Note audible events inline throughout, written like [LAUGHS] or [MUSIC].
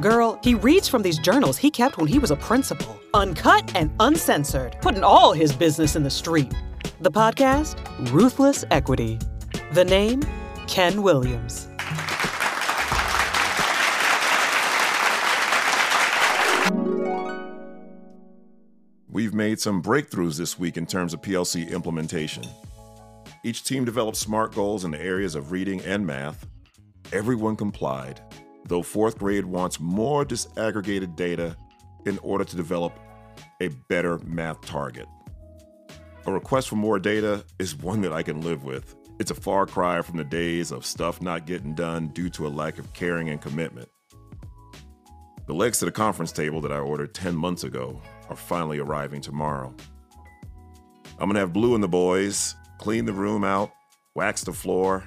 Girl, he reads from these journals he kept when he was a principal, uncut and uncensored, putting all his business in the street. The podcast, Ruthless Equity. The name, Ken Williams. We've made some breakthroughs this week in terms of PLC implementation. Each team developed SMART goals in the areas of reading and math. Everyone complied, though fourth grade wants more disaggregated data in order to develop a better math target. A request for more data is one that I can live with. It's a far cry from the days of stuff not getting done due to a lack of caring and commitment. The legs to the conference table that I ordered 10 months ago are finally arriving tomorrow. I'm gonna have Blue and the boys clean the room out, wax the floor,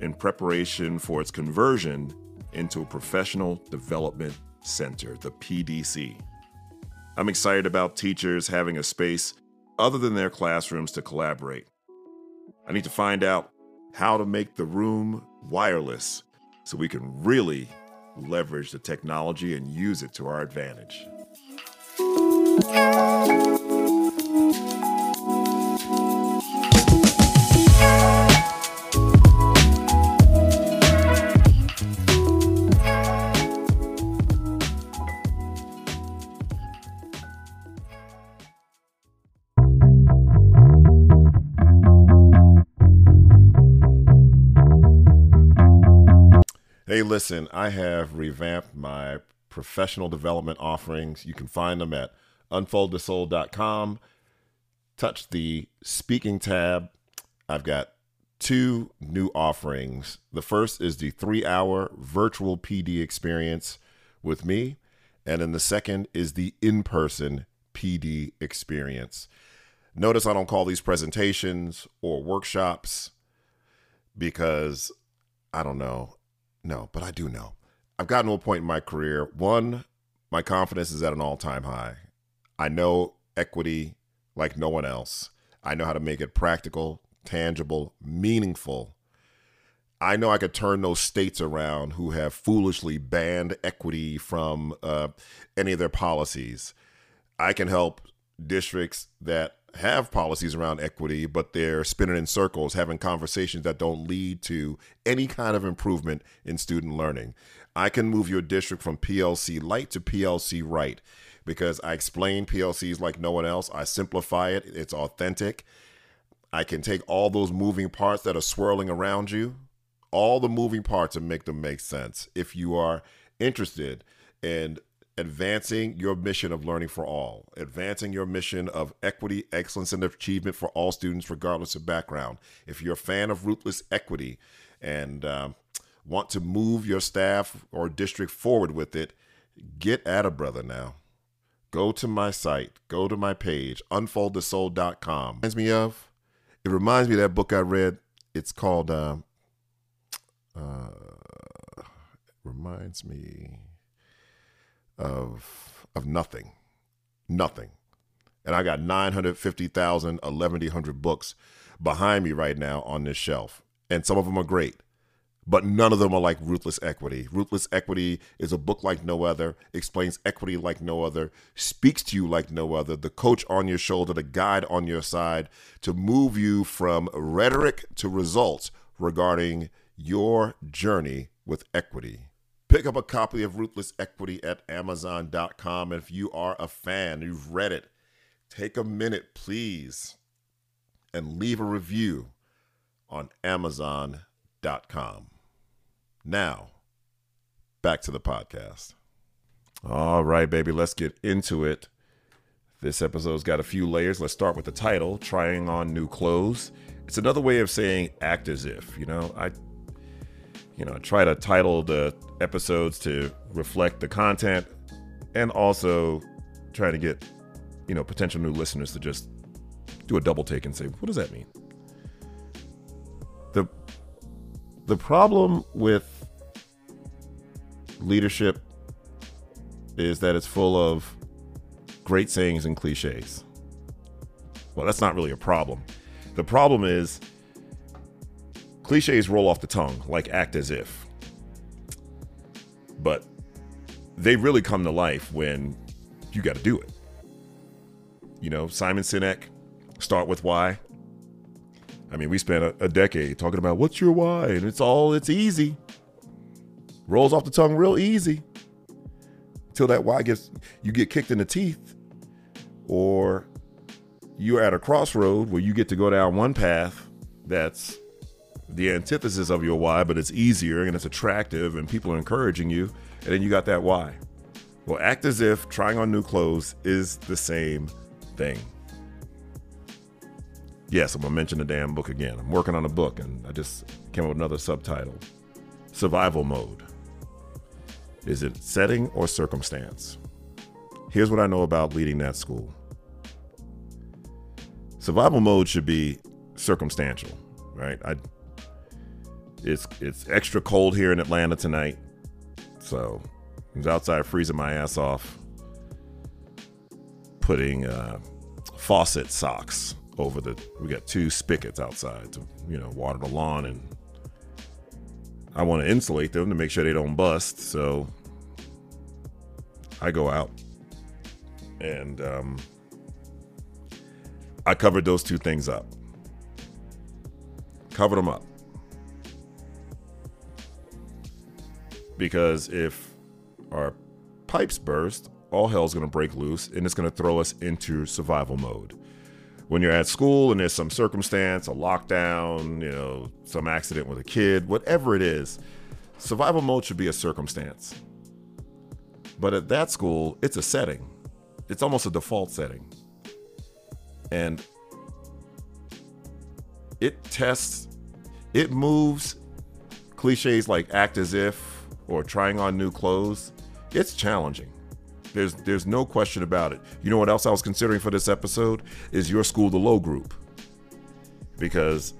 in preparation for its conversion into a professional development center, the PDC. I'm excited about teachers having a space other than their classrooms to collaborate. I need to find out how to make the room wireless so we can really leverage the technology and use it to our advantage. Hey, listen, I have revamped my professional development offerings. You can find them at unfoldthesoul.com. Touch the speaking tab. I've got two new offerings. The first is the three hour virtual PD experience with me, and then the second is the in person PD experience. Notice I don't call these presentations or workshops because I don't know. No, but I do know. I've gotten to a point in my career. One, my confidence is at an all time high. I know equity like no one else. I know how to make it practical, tangible, meaningful. I know I could turn those states around who have foolishly banned equity from uh, any of their policies. I can help districts that have policies around equity, but they're spinning in circles, having conversations that don't lead to any kind of improvement in student learning. I can move your district from PLC light to PLC right because I explain PLCs like no one else. I simplify it, it's authentic. I can take all those moving parts that are swirling around you, all the moving parts, and make them make sense. If you are interested in advancing your mission of learning for all, advancing your mission of equity, excellence, and achievement for all students, regardless of background. If you're a fan of ruthless equity and um, want to move your staff or district forward with it, get at a brother now go to my site, go to my page, unfoldthesoul.com. Reminds me of, it reminds me of that book I read. It's called, uh, uh, reminds me of of nothing, nothing. And I got 950,000, 1100 books behind me right now on this shelf. And some of them are great but none of them are like Ruthless Equity. Ruthless Equity is a book like no other, explains equity like no other, speaks to you like no other, the coach on your shoulder, the guide on your side to move you from rhetoric to results regarding your journey with equity. Pick up a copy of Ruthless Equity at Amazon.com. And if you are a fan, you've read it, take a minute, please, and leave a review on Amazon.com. Now, back to the podcast. All right, baby, let's get into it. This episode's got a few layers. Let's start with the title Trying on New Clothes. It's another way of saying act as if. You know, I you know, try to title the episodes to reflect the content and also try to get, you know, potential new listeners to just do a double take and say, what does that mean? The the problem with leadership is that it's full of great sayings and cliches. Well, that's not really a problem. The problem is cliches roll off the tongue like act as if. But they really come to life when you got to do it. You know, Simon Sinek, start with why. I mean, we spent a, a decade talking about what's your why, and it's all, it's easy. Rolls off the tongue real easy. Till that why gets, you get kicked in the teeth, or you're at a crossroad where you get to go down one path that's the antithesis of your why, but it's easier and it's attractive and people are encouraging you, and then you got that why. Well, act as if trying on new clothes is the same thing. Yes, I'm gonna mention the damn book again. I'm working on a book and I just came up with another subtitle Survival Mode. Is it setting or circumstance? Here's what I know about leading that school survival mode should be circumstantial, right? I it's it's extra cold here in Atlanta tonight. So I was outside freezing my ass off, putting uh, faucet socks over the. We got two spigots outside to you know water the lawn, and I want to insulate them to make sure they don't bust. So I go out and um, I covered those two things up. Covered them up. Because if our pipes burst, all hell's going to break loose and it's going to throw us into survival mode. When you're at school and there's some circumstance, a lockdown, you know, some accident with a kid, whatever it is, survival mode should be a circumstance. But at that school, it's a setting. It's almost a default setting. And it tests, it moves cliches like act as if or trying on new clothes it's challenging. There's there's no question about it. You know what else I was considering for this episode is your school the low group. Because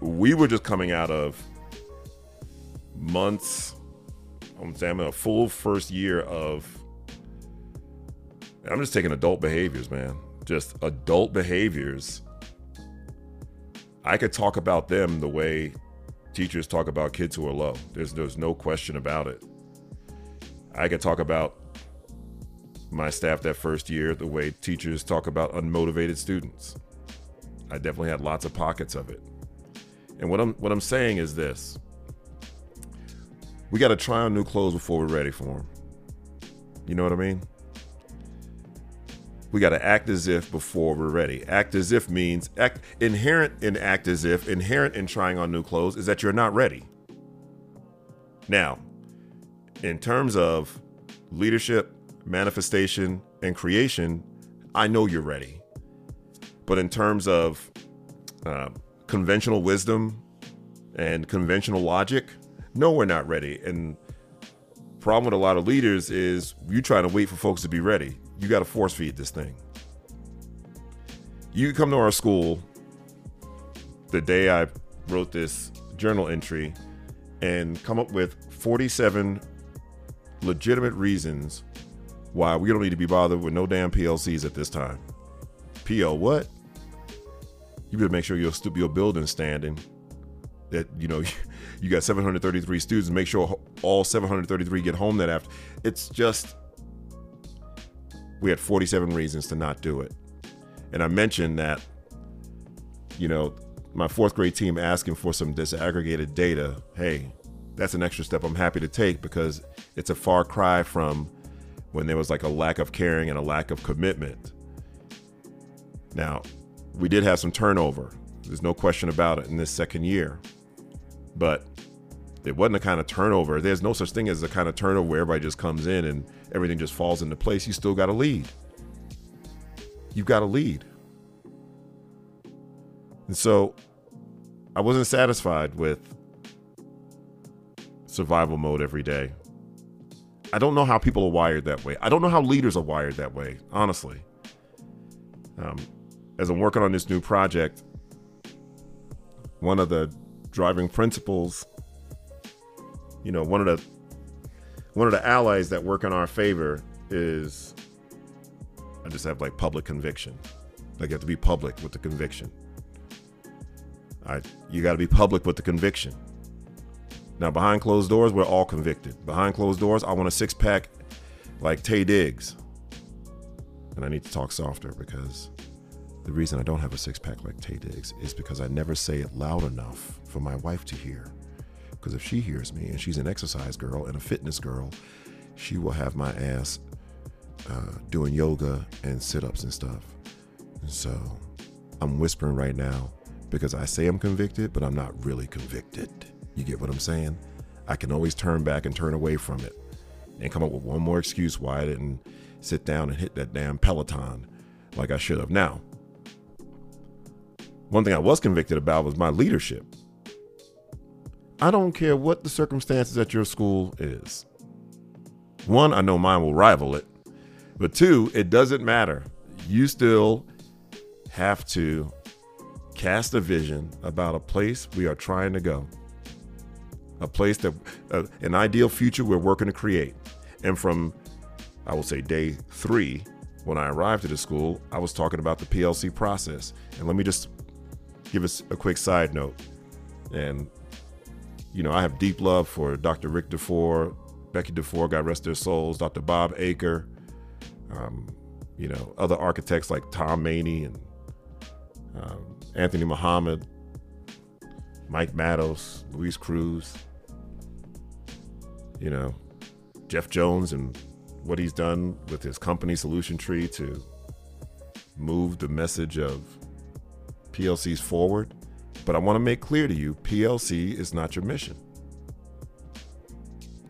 we were just coming out of months I'm saying a full first year of I'm just taking adult behaviors, man. Just adult behaviors. I could talk about them the way teachers talk about kids who are low. There's there's no question about it. I could talk about my staff that first year, the way teachers talk about unmotivated students. I definitely had lots of pockets of it. And what I'm what I'm saying is this. We got to try on new clothes before we're ready for them. You know what I mean? We got to act as if before we're ready. Act as if means act inherent in act as if, inherent in trying on new clothes is that you're not ready. Now, in terms of leadership, manifestation, and creation, I know you're ready. But in terms of uh, conventional wisdom and conventional logic, no, we're not ready. And problem with a lot of leaders is you trying to wait for folks to be ready. You got to force feed this thing. You come to our school the day I wrote this journal entry and come up with 47 legitimate reasons why we don't need to be bothered with no damn PLCs at this time. PL what? You better make sure your your building's standing. That you know [LAUGHS] you got 733 students. Make sure all 733 get home that after. It's just we had 47 reasons to not do it, and I mentioned that you know my fourth grade team asking for some disaggregated data. Hey, that's an extra step I'm happy to take because it's a far cry from when there was like a lack of caring and a lack of commitment. Now, we did have some turnover. There's no question about it in this second year. But it wasn't the kind of turnover. There's no such thing as a kind of turnover where everybody just comes in and everything just falls into place. You still got to lead. You've got to lead. And so I wasn't satisfied with survival mode every day. I don't know how people are wired that way. I don't know how leaders are wired that way, honestly. Um, as I'm working on this new project, one of the driving principles, you know, one of the one of the allies that work in our favor is I just have like public conviction. Like you have to be public with the conviction. I you got to be public with the conviction. Now, behind closed doors, we're all convicted. Behind closed doors, I want a six pack like Taye Diggs. And I need to talk softer because the reason I don't have a six pack like Taye Diggs is because I never say it loud enough for my wife to hear. Because if she hears me and she's an exercise girl and a fitness girl, she will have my ass uh, doing yoga and sit ups and stuff. And so I'm whispering right now because I say I'm convicted, but I'm not really convicted. You get what I'm saying? I can always turn back and turn away from it and come up with one more excuse why I didn't sit down and hit that damn Peloton like I should have. Now, one thing I was convicted about was my leadership. I don't care what the circumstances at your school is. One, I know mine will rival it. But two, it doesn't matter. You still have to cast a vision about a place we are trying to go, a place that, uh, an ideal future we're working to create. And from, I will say, day three, when I arrived at the school, I was talking about the PLC process. And let me just give us a quick side note. And, you know, I have deep love for Dr. Rick DuFour, Becky DuFour, God rest their souls, Dr. Bob Eaker, um, you know, other architects like Tom Many and um, Anthony Muhammad, Mike Mattos, Luis Cruz, you know, Jeff Jones and what he's done with his company Solution Tree to move the message of PLCs forward. But I want to make clear to you PLC is not your mission.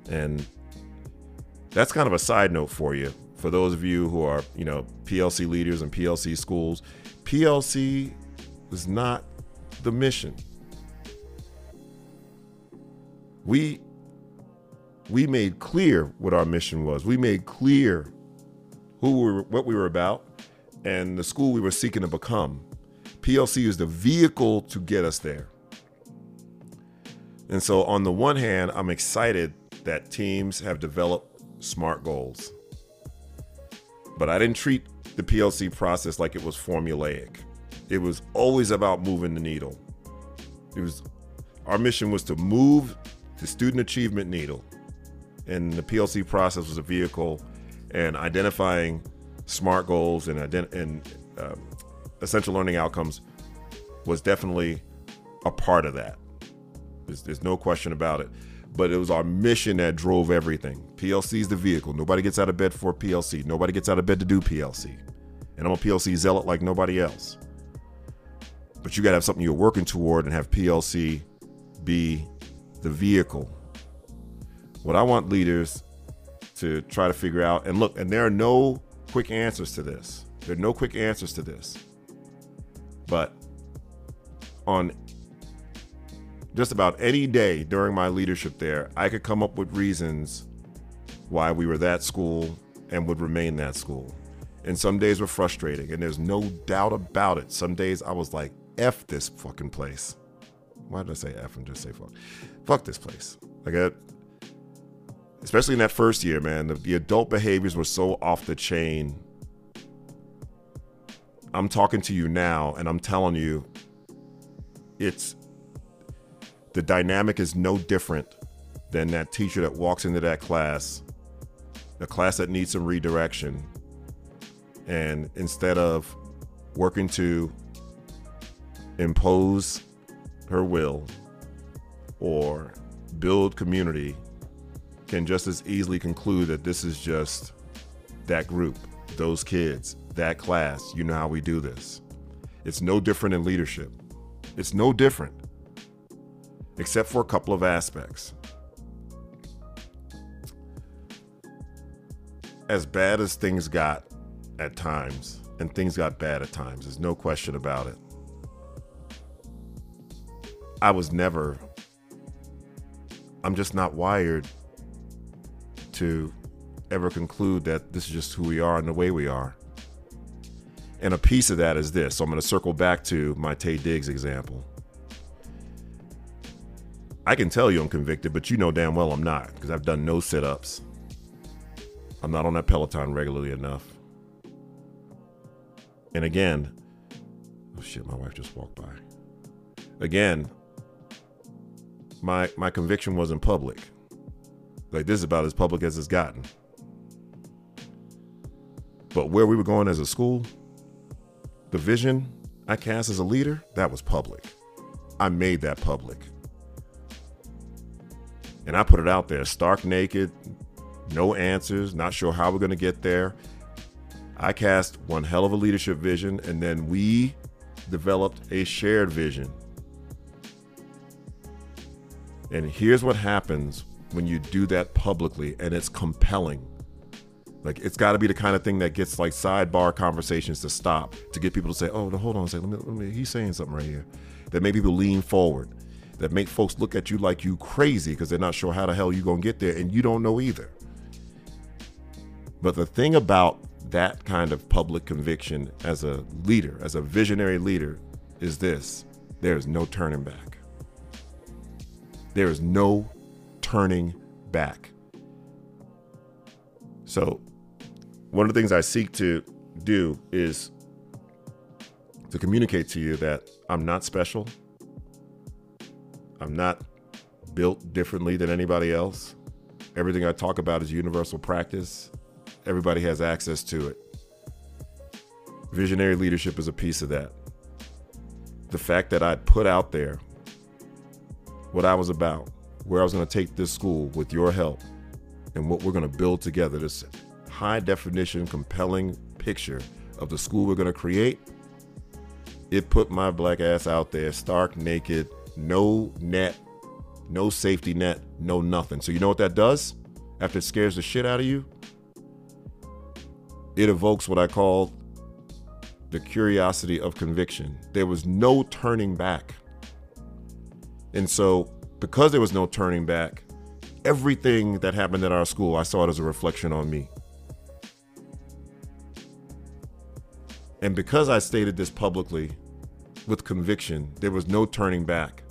And that's kind of a side note for you. For those of you who are, you know, PLC leaders and PLC schools, PLC was not the mission. We we made clear what our mission was. We made clear who we were, what we were about, and the school we were seeking to become. PLC is the vehicle to get us there. And so, on the one hand, I'm excited that teams have developed SMART goals. But I didn't treat the PLC process like it was formulaic. It was always about moving the needle. It was our mission was to move the student achievement needle. And the PLC process was a vehicle and identifying SMART goals and, ident- and uh, essential learning outcomes was definitely a part of that. There's, there's no question about it. But it was our mission that drove everything. PLC is the vehicle. Nobody gets out of bed for PLC. Nobody gets out of bed to do PLC. And I'm a PLC zealot like nobody else. But you got to have something you're working toward and have PLC be the vehicle. What I want leaders to try to figure out, and look, and there are no quick answers to this. There are no quick answers to this. But on just about any day during my leadership there, I could come up with reasons why we were that school and would remain that school. And some days were frustrating, and there's no doubt about it. Some days I was like, F this fucking place. Why did I say F and just say fuck? Fuck this place. Like, I, especially in that first year, man, the, the adult behaviors were so off the chain. I'm talking to you now, and I'm telling you, it's the dynamic is no different than that teacher that walks into that class, the class that needs some redirection. And instead of working to impose her will or build community, can just as easily conclude that this is just that group, those kids, that class. You know how we do this. It's no different in leadership. It's no different, except for a couple of aspects. As bad as things got at times, and things got bad at times, there's no question about it. I was never, I'm just not wired to ever conclude that this is just who we are and the way we are. And a piece of that is this. So I'm going to circle back to my Taye Diggs example. I can tell you I'm convicted, but you know damn well I'm not because I've done no sit ups. I'm not on that Peloton regularly enough. And again, oh shit, my wife just walked by. Again, my my conviction wasn't public. Like this is about as public as it's gotten. But where we were going as a school, the vision I cast as a leader, that was public. I made that public. And I put it out there, stark naked, no answers, not sure how we're going to get there. I cast one hell of a leadership vision, and then we developed a shared vision. And here's what happens when you do that publicly and it's compelling. Like it's got to be the kind of thing that gets like sidebar conversations to stop to get people to say, "Oh, no, hold on a second. Let me, let me, he's saying something right here." That make people lean forward. That make folks look at you like you crazy because they're not sure how the hell you're gonna get there, and you don't know either. But the thing about that kind of public conviction as a leader, as a visionary leader, is this: there is no turning back. There is no turning back. So, one of the things I seek to do is to communicate to you that I'm not special. I'm not built differently than anybody else. Everything I talk about is universal practice. Everybody has access to it. Visionary leadership is a piece of that. The fact that I put out there what I was about, where I was going to take this school with your help, and what we're going to build together this high definition, compelling picture of the school we're going to create. It put my black ass out there, stark naked, no net, no safety net, no nothing. So, you know what that does? After it scares the shit out of you, it evokes what I call the curiosity of conviction. There was no turning back. And so, because there was no turning back, everything that happened at our school, I saw it as a reflection on me. And because I stated this publicly with conviction, there was no turning back.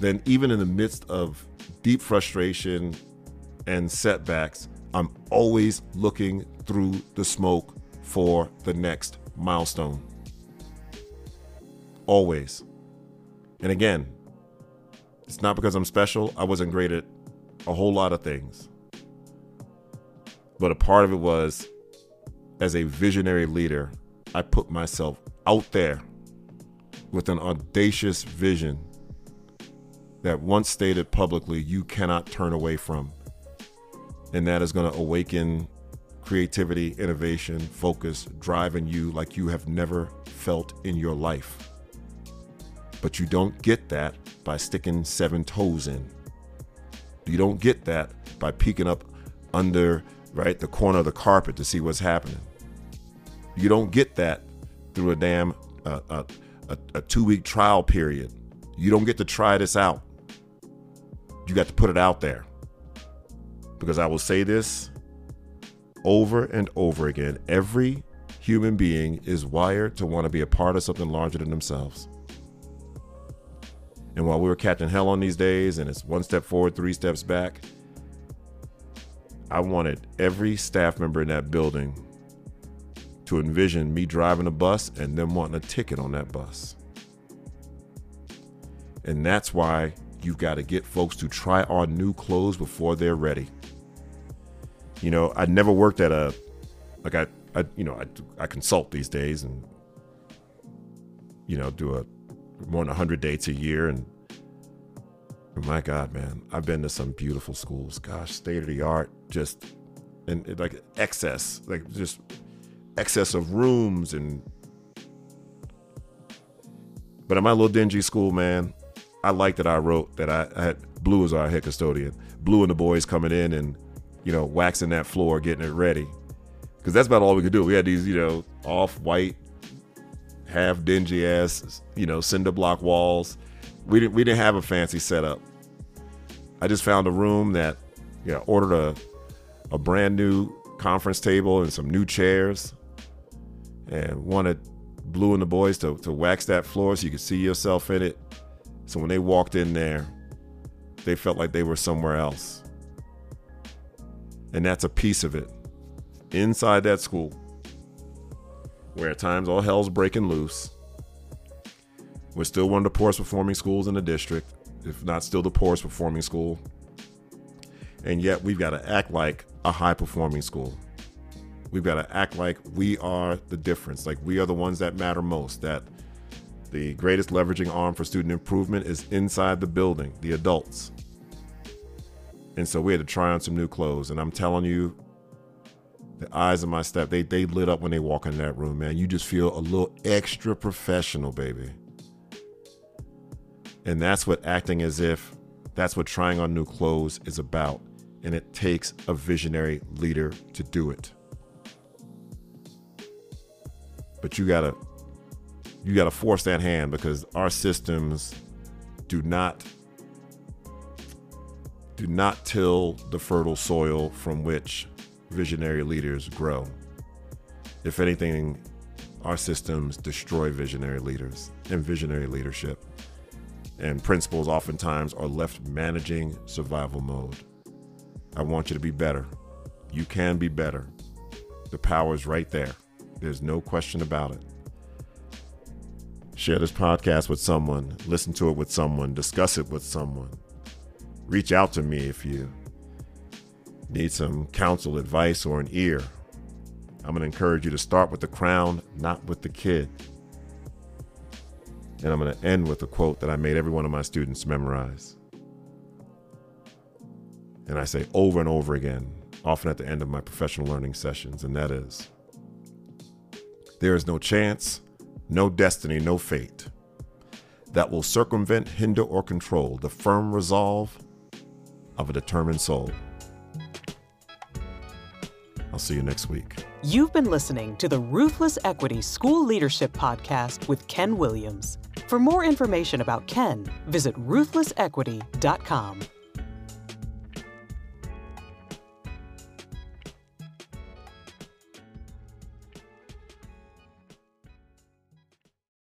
Then, even in the midst of deep frustration and setbacks, I'm always looking through the smoke for the next milestone. Always. And again, it's not because I'm special. I wasn't great at a whole lot of things. But a part of it was as a visionary leader, I put myself out there with an audacious vision that once stated publicly, you cannot turn away from. And that is going to awaken creativity, innovation, focus, drive in you like you have never felt in your life. But you don't get that by sticking seven toes in. You don't get that by peeking up under right the corner of the carpet to see what's happening. You don't get that through a damn uh, uh, a, a two week trial period. You don't get to try this out. You got to put it out there. Because I will say this over and over again every human being is wired to want to be a part of something larger than themselves. And while we were catching hell on these days and it's one step forward, three steps back, I wanted every staff member in that building to envision me driving a bus and them wanting a ticket on that bus. And that's why you've got to get folks to try on new clothes before they're ready. You know, I never worked at a like I, I you know, I I consult these days and you know, do a more than 100 dates a year and my god, man, I've been to some beautiful schools. Gosh, state of the art, just and like excess, like just excess of rooms and but in my little dingy school, man, I like that I wrote that I, I had Blue as our head custodian. Blue and the boys coming in and, you know, waxing that floor, getting it ready. Because that's about all we could do. We had these, you know, off white, half dingy ass, you know, cinder block walls. We didn't we didn't have a fancy setup. I just found a room that, yeah, ordered a a brand new conference table and some new chairs and wanted Blue and the boys to, to wax that floor so you could see yourself in it. So when they walked in there, they felt like they were somewhere else. And that's a piece of it. Inside that school, where at times all hell's breaking loose, we're still one of the poorest performing schools in the district. if not still the poorest performing school. And yet we've got to act like a high performing school. We've got to act like we are the difference, like we are the ones that matter most, that the greatest leveraging arm for student improvement is inside the building, the adults. And so we had to try on some new clothes. And I'm telling you, the eyes of my staff, they, they lit up when they walk in that room, man. You just feel a little extra professional, baby. And that's what acting as if, that's what trying on new clothes is about. And it takes a visionary leader to do it. But you gotta you gotta force that hand because our systems do not do not till the fertile soil from which visionary leaders grow. If anything, our systems destroy visionary leaders and visionary leadership. And principals oftentimes are left managing survival mode. I want you to be better. You can be better. The power is right there. There's no question about it. Share this podcast with someone, listen to it with someone, discuss it with someone. Reach out to me if you need some counsel, advice, or an ear. I'm going to encourage you to start with the crown, not with the kid. And I'm going to end with a quote that I made every one of my students memorize. And I say over and over again, often at the end of my professional learning sessions, and that is there is no chance, no destiny, no fate that will circumvent, hinder, or control the firm resolve of a determined soul. I'll see you next week. You've been listening to the Ruthless Equity School Leadership Podcast with Ken Williams. For more information about Ken, visit ruthlessequity.com.